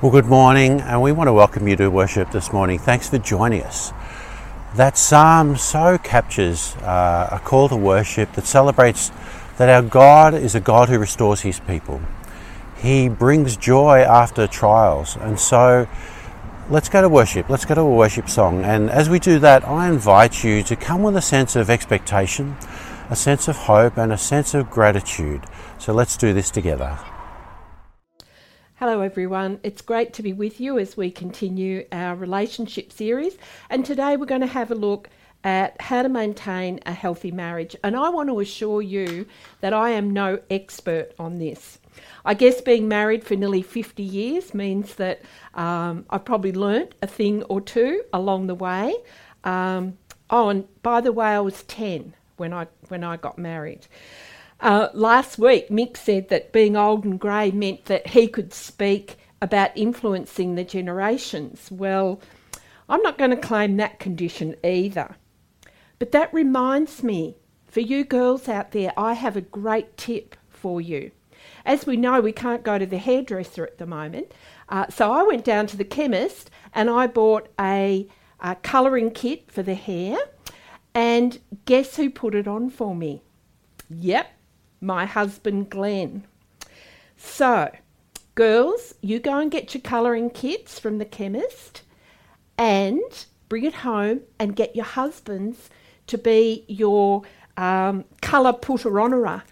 Well, good morning, and we want to welcome you to worship this morning. Thanks for joining us. That psalm so captures uh, a call to worship that celebrates that our God is a God who restores his people. He brings joy after trials, and so let's go to worship. Let's go to a worship song. And as we do that, I invite you to come with a sense of expectation, a sense of hope, and a sense of gratitude. So let's do this together. Hello, everyone. It's great to be with you as we continue our relationship series. And today we're going to have a look at how to maintain a healthy marriage. And I want to assure you that I am no expert on this. I guess being married for nearly 50 years means that um, I've probably learnt a thing or two along the way. Um, oh, and by the way, I was 10 when I, when I got married. Uh, last week, Mick said that being old and grey meant that he could speak about influencing the generations. Well, I'm not going to claim that condition either. But that reminds me, for you girls out there, I have a great tip for you. As we know, we can't go to the hairdresser at the moment. Uh, so I went down to the chemist and I bought a, a colouring kit for the hair. And guess who put it on for me? Yep, my husband Glenn. So, girls, you go and get your colouring kits from the chemist and bring it home and get your husbands to be your um, colour putter onerer.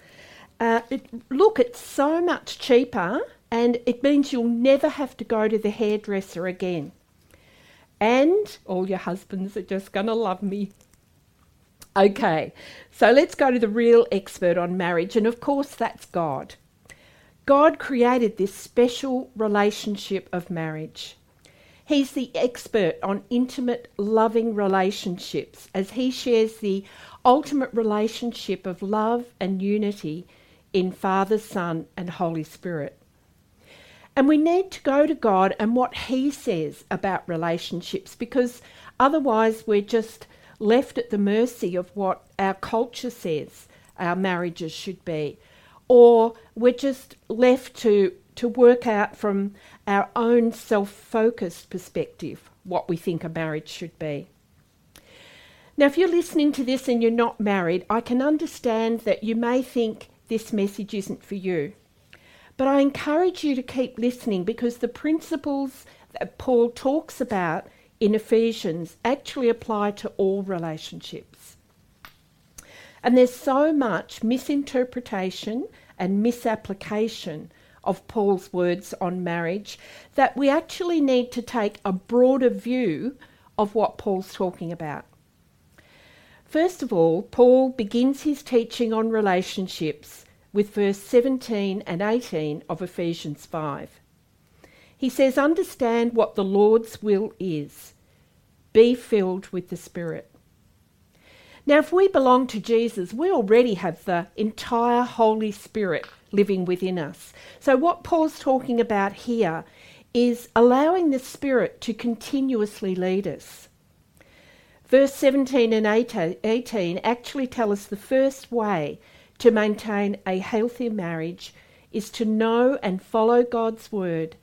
Uh, it, look, it's so much cheaper and it means you'll never have to go to the hairdresser again. And all your husbands are just going to love me. Okay, so let's go to the real expert on marriage, and of course, that's God. God created this special relationship of marriage. He's the expert on intimate, loving relationships as he shares the ultimate relationship of love and unity in Father, Son, and Holy Spirit. And we need to go to God and what He says about relationships because otherwise we're just left at the mercy of what our culture says our marriages should be, or we're just left to, to work out from our own self focused perspective what we think a marriage should be. Now, if you're listening to this and you're not married, I can understand that you may think this message isn't for you. But I encourage you to keep listening because the principles that Paul talks about in Ephesians actually apply to all relationships. And there's so much misinterpretation and misapplication of Paul's words on marriage that we actually need to take a broader view of what Paul's talking about. First of all, Paul begins his teaching on relationships with verse 17 and 18 of Ephesians 5. He says, Understand what the Lord's will is. Be filled with the Spirit. Now, if we belong to Jesus, we already have the entire Holy Spirit living within us. So, what Paul's talking about here is allowing the Spirit to continuously lead us. Verse 17 and 18 actually tell us the first way to maintain a healthy marriage is to know and follow God's word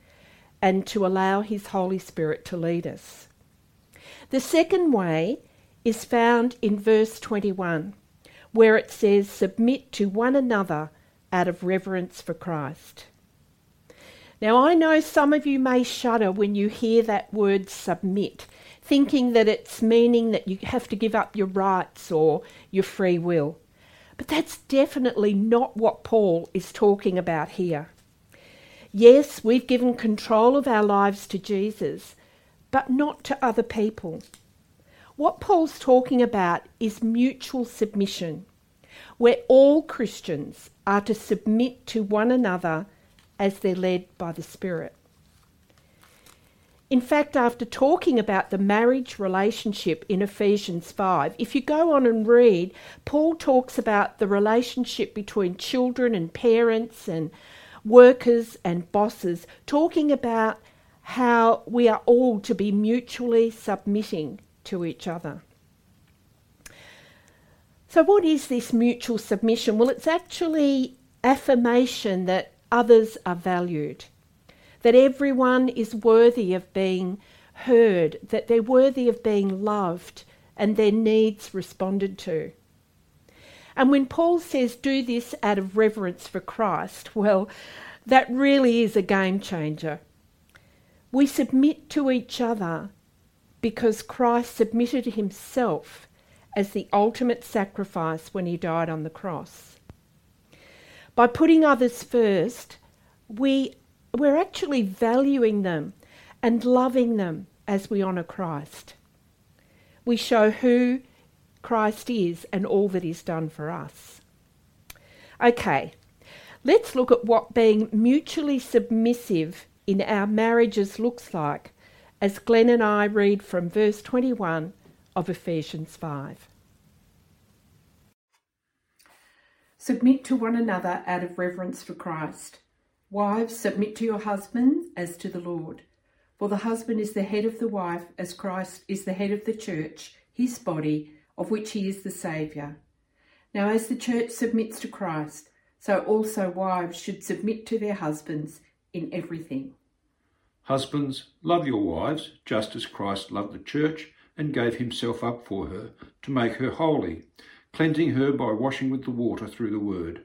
and to allow His Holy Spirit to lead us. The second way is found in verse 21, where it says, Submit to one another out of reverence for Christ. Now, I know some of you may shudder when you hear that word submit, thinking that it's meaning that you have to give up your rights or your free will. But that's definitely not what Paul is talking about here. Yes, we've given control of our lives to Jesus, but not to other people. What Paul's talking about is mutual submission, where all Christians are to submit to one another as they're led by the Spirit. In fact, after talking about the marriage relationship in Ephesians 5, if you go on and read, Paul talks about the relationship between children and parents and workers and bosses, talking about how we are all to be mutually submitting to each other. So, what is this mutual submission? Well, it's actually affirmation that others are valued, that everyone is worthy of being heard, that they're worthy of being loved, and their needs responded to. And when Paul says, do this out of reverence for Christ, well, that really is a game changer. We submit to each other because Christ submitted himself as the ultimate sacrifice when he died on the cross. By putting others first, we, we're actually valuing them and loving them as we honour Christ. We show who Christ is and all that He's done for us. Okay, let's look at what being mutually submissive in our marriages looks like as Glenn and I read from verse 21 of Ephesians 5. Submit to one another out of reverence for Christ. Wives, submit to your husbands as to the Lord. For the husband is the head of the wife, as Christ is the head of the church, his body, of which he is the Saviour. Now, as the church submits to Christ, so also wives should submit to their husbands in everything. Husbands, love your wives, just as Christ loved the church and gave himself up for her, to make her holy, cleansing her by washing with the water through the word,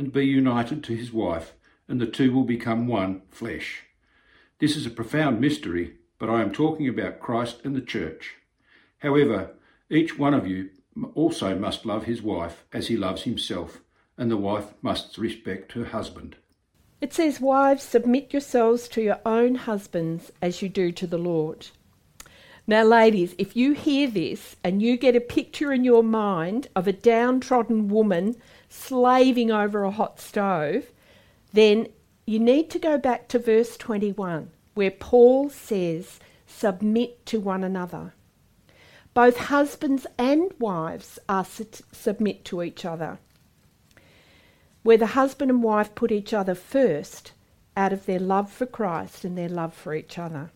and be united to his wife, and the two will become one flesh. This is a profound mystery, but I am talking about Christ and the church. However, each one of you also must love his wife as he loves himself, and the wife must respect her husband. It says, Wives, submit yourselves to your own husbands as you do to the Lord. Now, ladies, if you hear this and you get a picture in your mind of a downtrodden woman slaving over a hot stove, then you need to go back to verse 21, where Paul says, Submit to one another. Both husbands and wives are to submit to each other, where the husband and wife put each other first out of their love for Christ and their love for each other.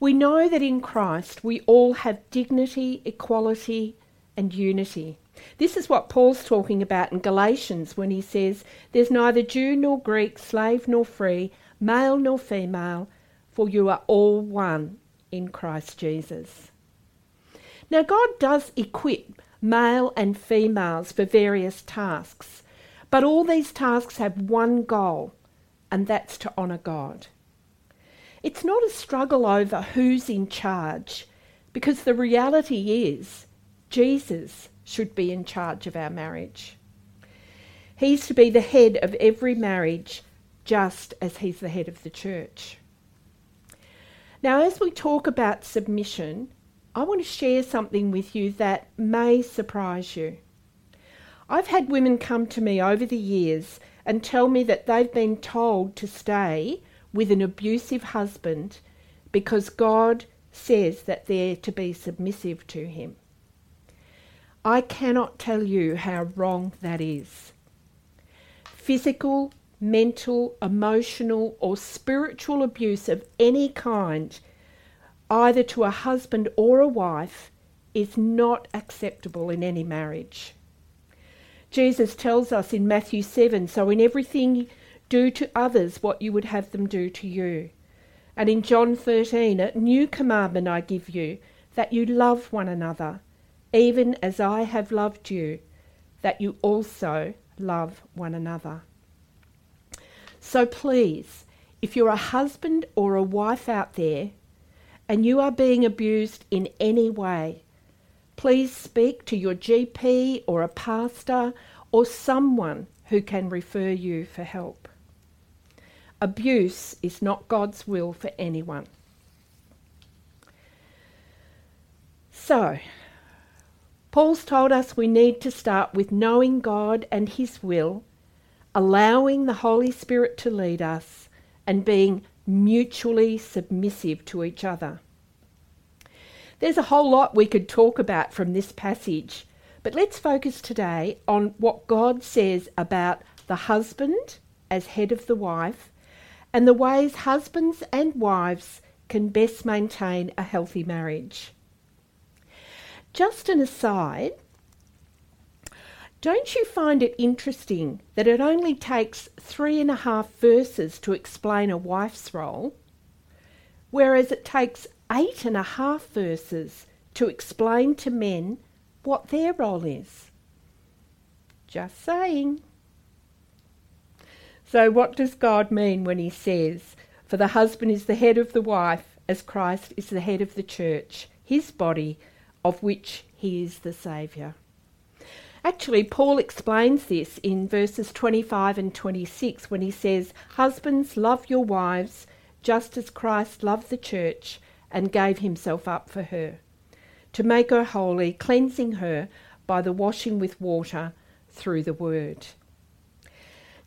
We know that in Christ we all have dignity, equality, and unity. This is what Paul's talking about in Galatians when he says, There's neither Jew nor Greek, slave nor free, male nor female, for you are all one in Christ Jesus. Now, God does equip male and females for various tasks, but all these tasks have one goal, and that's to honour God. It's not a struggle over who's in charge, because the reality is Jesus should be in charge of our marriage. He's to be the head of every marriage, just as he's the head of the church. Now, as we talk about submission, I want to share something with you that may surprise you. I've had women come to me over the years and tell me that they've been told to stay with an abusive husband because God says that they're to be submissive to him. I cannot tell you how wrong that is. Physical, mental, emotional, or spiritual abuse of any kind, either to a husband or a wife, is not acceptable in any marriage. Jesus tells us in Matthew 7 so in everything do to others what you would have them do to you. And in John 13, a new commandment I give you, that you love one another even as I have loved you, that you also love one another. So please, if you're a husband or a wife out there and you are being abused in any way, please speak to your GP or a pastor or someone who can refer you for help. Abuse is not God's will for anyone. So, Paul's told us we need to start with knowing God and His will, allowing the Holy Spirit to lead us, and being mutually submissive to each other. There's a whole lot we could talk about from this passage, but let's focus today on what God says about the husband as head of the wife and the ways husbands and wives can best maintain a healthy marriage. Just an aside, don't you find it interesting that it only takes three and a half verses to explain a wife's role, whereas it takes eight and a half verses to explain to men what their role is? Just saying. So, what does God mean when He says, For the husband is the head of the wife, as Christ is the head of the church, his body, of which he is the Saviour? Actually, Paul explains this in verses 25 and 26 when he says, Husbands, love your wives, just as Christ loved the church and gave himself up for her, to make her holy, cleansing her by the washing with water through the word.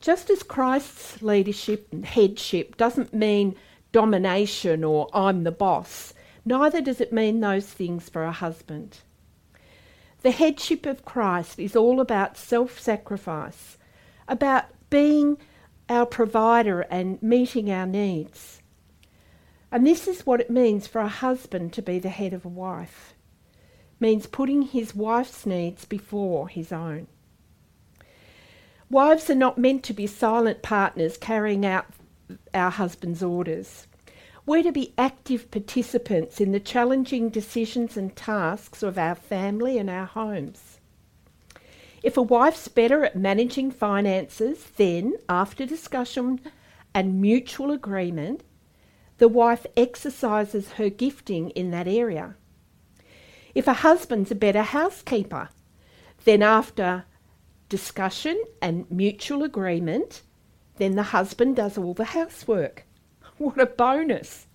Just as Christ's leadership and headship doesn't mean domination or I'm the boss, neither does it mean those things for a husband. The headship of Christ is all about self sacrifice, about being our provider and meeting our needs. And this is what it means for a husband to be the head of a wife. It means putting his wife's needs before his own. Wives are not meant to be silent partners carrying out our husband's orders. We're to be active participants in the challenging decisions and tasks of our family and our homes. If a wife's better at managing finances, then, after discussion and mutual agreement, the wife exercises her gifting in that area. If a husband's a better housekeeper, then after discussion and mutual agreement, then the husband does all the housework. What a bonus!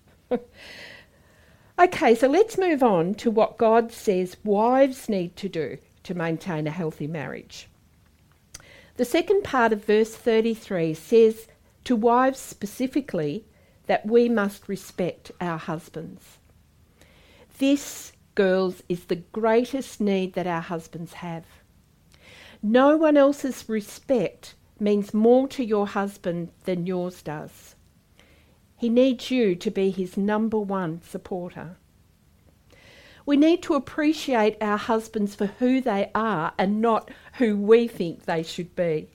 okay, so let's move on to what God says wives need to do to maintain a healthy marriage. The second part of verse 33 says to wives specifically that we must respect our husbands. This, girls, is the greatest need that our husbands have. No one else's respect means more to your husband than yours does. He needs you to be his number one supporter. We need to appreciate our husbands for who they are and not who we think they should be.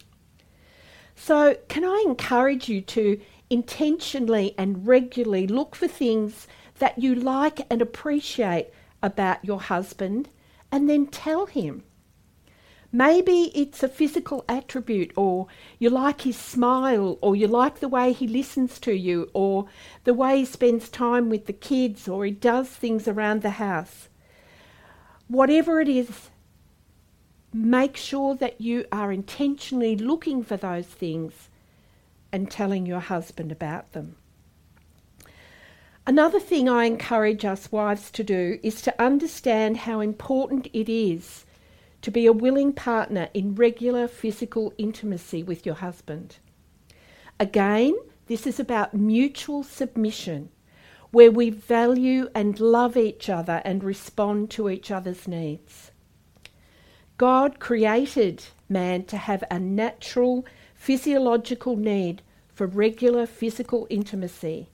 So, can I encourage you to intentionally and regularly look for things that you like and appreciate about your husband and then tell him? Maybe it's a physical attribute, or you like his smile, or you like the way he listens to you, or the way he spends time with the kids, or he does things around the house. Whatever it is, make sure that you are intentionally looking for those things and telling your husband about them. Another thing I encourage us wives to do is to understand how important it is to be a willing partner in regular physical intimacy with your husband. Again, this is about mutual submission, where we value and love each other and respond to each other's needs. God created man to have a natural physiological need for regular physical intimacy.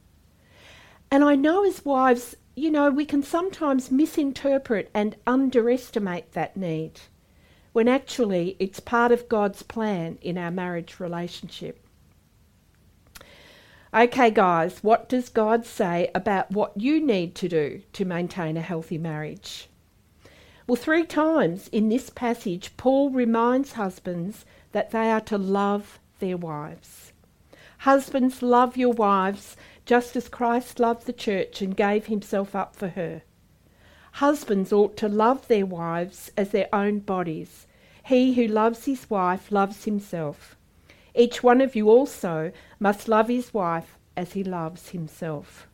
And I know as wives, you know, we can sometimes misinterpret and underestimate that need when actually it's part of God's plan in our marriage relationship. Okay, guys, what does God say about what you need to do to maintain a healthy marriage? Well, three times in this passage, Paul reminds husbands that they are to love their wives. Husbands, love your wives just as Christ loved the church and gave himself up for her. Husbands ought to love their wives as their own bodies. He who loves his wife loves himself. Each one of you also must love his wife as he loves himself.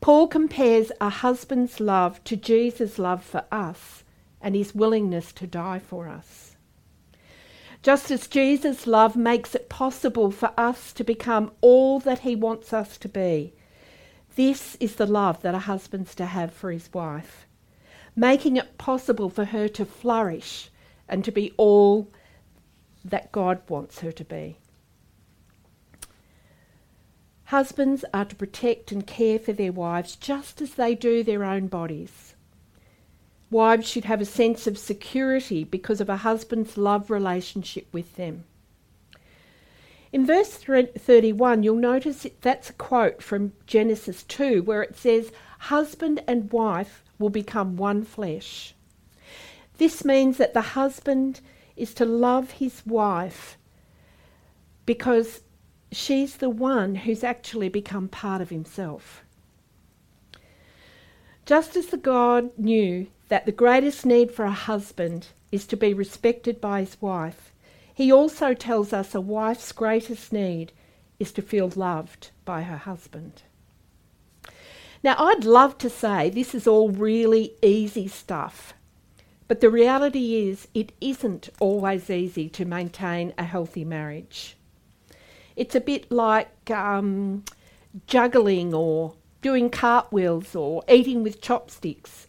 Paul compares a husband's love to Jesus' love for us and his willingness to die for us. Just as Jesus' love makes it possible for us to become all that he wants us to be, this is the love that a husband's to have for his wife, making it possible for her to flourish and to be all that God wants her to be. Husbands are to protect and care for their wives just as they do their own bodies. Wives should have a sense of security because of a husband's love relationship with them. In verse 31, you'll notice that's a quote from Genesis 2 where it says, Husband and wife will become one flesh. This means that the husband is to love his wife because she's the one who's actually become part of himself. Just as the God knew that the greatest need for a husband is to be respected by his wife, he also tells us a wife's greatest need is to feel loved by her husband. Now, I'd love to say this is all really easy stuff, but the reality is it isn't always easy to maintain a healthy marriage. It's a bit like um, juggling or doing cartwheels or eating with chopsticks.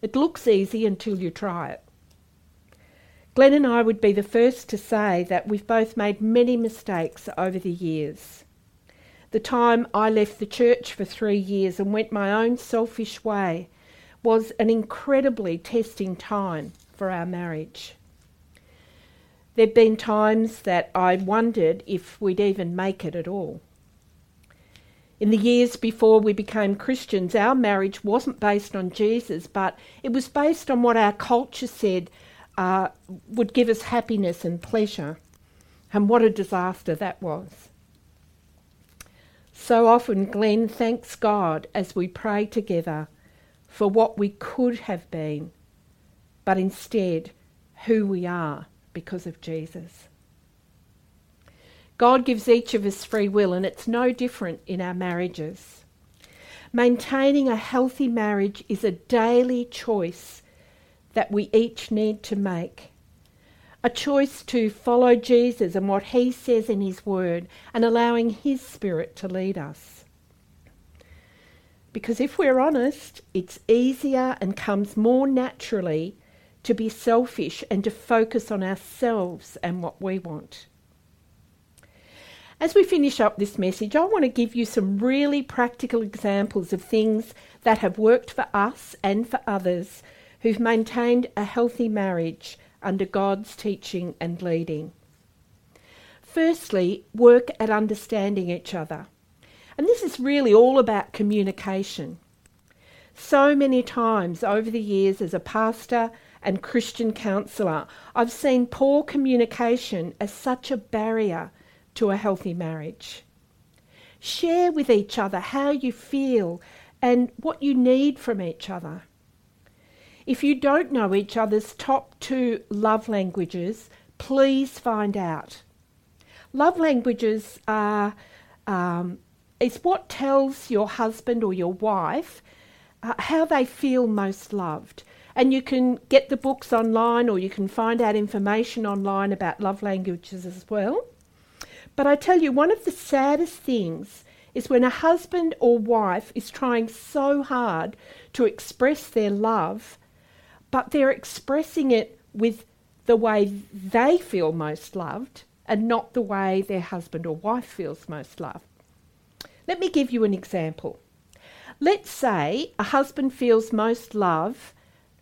It looks easy until you try it. Glenn and I would be the first to say that we've both made many mistakes over the years. The time I left the church for three years and went my own selfish way was an incredibly testing time for our marriage. There've been times that I wondered if we'd even make it at all. In the years before we became Christians, our marriage wasn't based on Jesus, but it was based on what our culture said uh, would give us happiness and pleasure. And what a disaster that was. So often, Glenn thanks God as we pray together for what we could have been, but instead who we are because of Jesus. God gives each of us free will, and it's no different in our marriages. Maintaining a healthy marriage is a daily choice that we each need to make. A choice to follow Jesus and what he says in his word and allowing his spirit to lead us. Because if we're honest, it's easier and comes more naturally to be selfish and to focus on ourselves and what we want. As we finish up this message, I want to give you some really practical examples of things that have worked for us and for others who've maintained a healthy marriage under God's teaching and leading. Firstly, work at understanding each other. And this is really all about communication. So many times over the years, as a pastor and Christian counsellor, I've seen poor communication as such a barrier to a healthy marriage. Share with each other how you feel and what you need from each other. If you don't know each other's top two love languages, please find out. Love languages are um, is what tells your husband or your wife uh, how they feel most loved. And you can get the books online or you can find out information online about love languages as well. But I tell you, one of the saddest things is when a husband or wife is trying so hard to express their love, but they're expressing it with the way they feel most loved and not the way their husband or wife feels most loved. Let me give you an example. Let's say a husband feels most love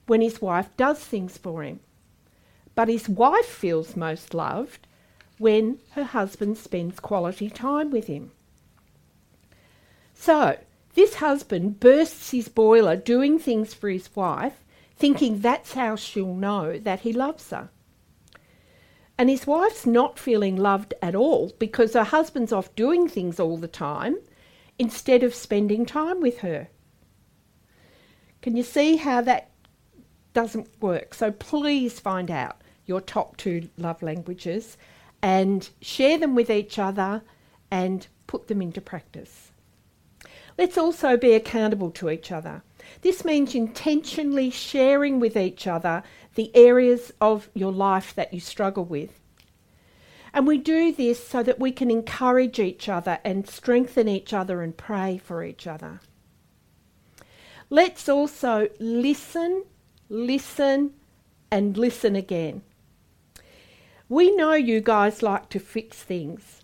when his wife does things for him. But his wife feels most loved when her husband spends quality time with him. So, this husband bursts his boiler doing things for his wife, thinking that's how she'll know that he loves her. And his wife's not feeling loved at all because her husband's off doing things all the time instead of spending time with her. Can you see how that doesn't work. So please find out your top two love languages and share them with each other and put them into practice. Let's also be accountable to each other. This means intentionally sharing with each other the areas of your life that you struggle with. And we do this so that we can encourage each other and strengthen each other and pray for each other. Let's also listen, listen, and listen again. We know you guys like to fix things,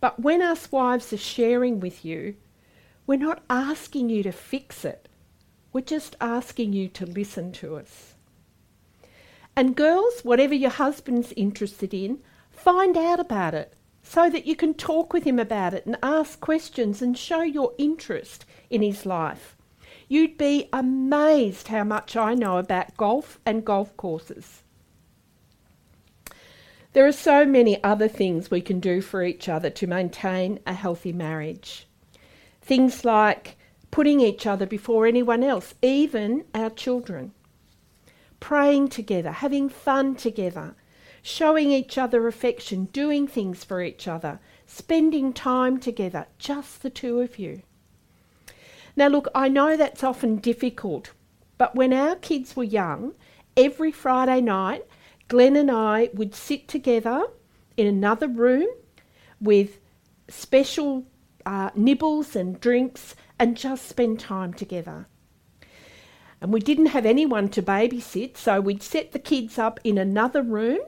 but when us wives are sharing with you, we're not asking you to fix it. We're just asking you to listen to us. And girls, whatever your husband's interested in, find out about it so that you can talk with him about it and ask questions and show your interest in his life. You'd be amazed how much I know about golf and golf courses. There are so many other things we can do for each other to maintain a healthy marriage. Things like putting each other before anyone else, even our children. Praying together, having fun together, showing each other affection, doing things for each other, spending time together, just the two of you. Now, look, I know that's often difficult, but when our kids were young, every Friday night, Glenn and I would sit together in another room with special uh, nibbles and drinks and just spend time together. And we didn't have anyone to babysit, so we'd set the kids up in another room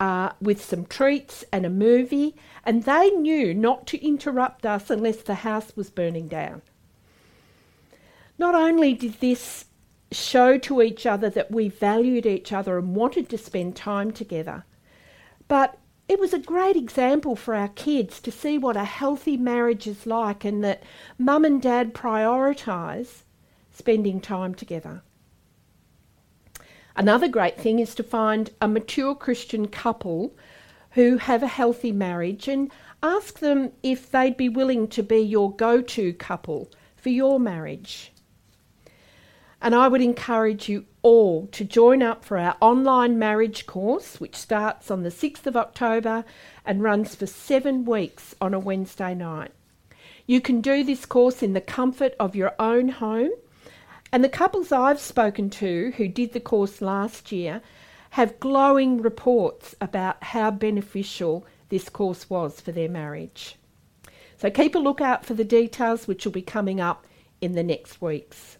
uh, with some treats and a movie, and they knew not to interrupt us unless the house was burning down. Not only did this show to each other that we valued each other and wanted to spend time together, but it was a great example for our kids to see what a healthy marriage is like and that mum and dad prioritise spending time together. Another great thing is to find a mature Christian couple who have a healthy marriage and ask them if they'd be willing to be your go to couple for your marriage. And I would encourage you all to join up for our online marriage course, which starts on the 6th of October and runs for seven weeks on a Wednesday night. You can do this course in the comfort of your own home. And the couples I've spoken to who did the course last year have glowing reports about how beneficial this course was for their marriage. So keep a lookout for the details, which will be coming up in the next weeks.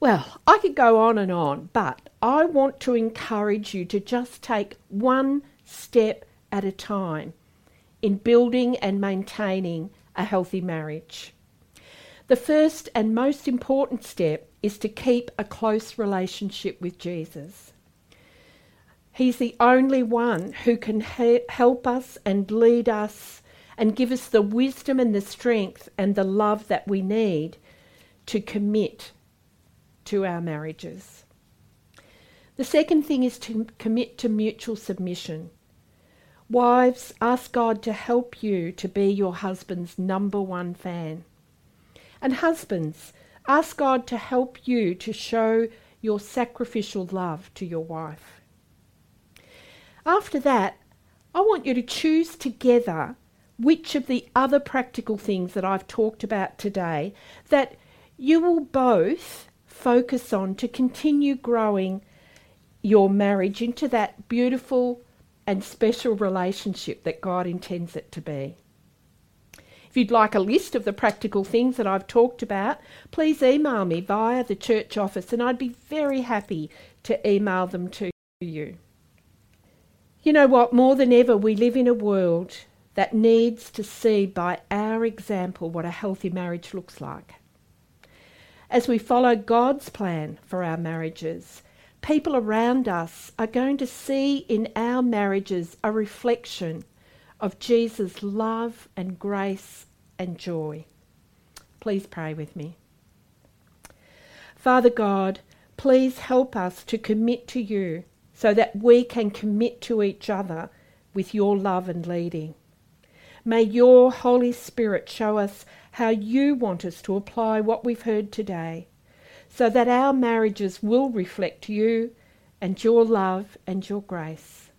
Well, I could go on and on, but I want to encourage you to just take one step at a time in building and maintaining a healthy marriage. The first and most important step is to keep a close relationship with Jesus. He's the only one who can he- help us and lead us and give us the wisdom and the strength and the love that we need to commit to our marriages. The second thing is to commit to mutual submission. Wives, ask God to help you to be your husband's number one fan. And husbands, ask God to help you to show your sacrificial love to your wife. After that, I want you to choose together which of the other practical things that I've talked about today that you will both focus on to continue growing your marriage into that beautiful and special relationship that God intends it to be. If you'd like a list of the practical things that I've talked about, please email me via the church office and I'd be very happy to email them to you. You know what? More than ever, we live in a world that needs to see by our example what a healthy marriage looks like as we follow God's plan for our marriages, people around us are going to see in our marriages a reflection of Jesus' love and grace and joy. Please pray with me. Father God, please help us to commit to you so that we can commit to each other with your love and leading. May your Holy Spirit show us how you want us to apply what we've heard today so that our marriages will reflect you and your love and your grace.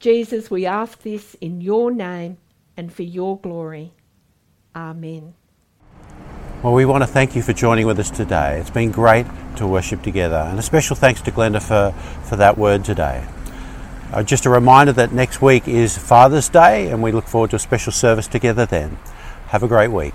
Jesus, we ask this in your name and for your glory. Amen. Well, we want to thank you for joining with us today. It's been great to worship together, and a special thanks to Glenda for, for that word today. Uh, just a reminder that next week is Father's Day, and we look forward to a special service together then. Have a great week.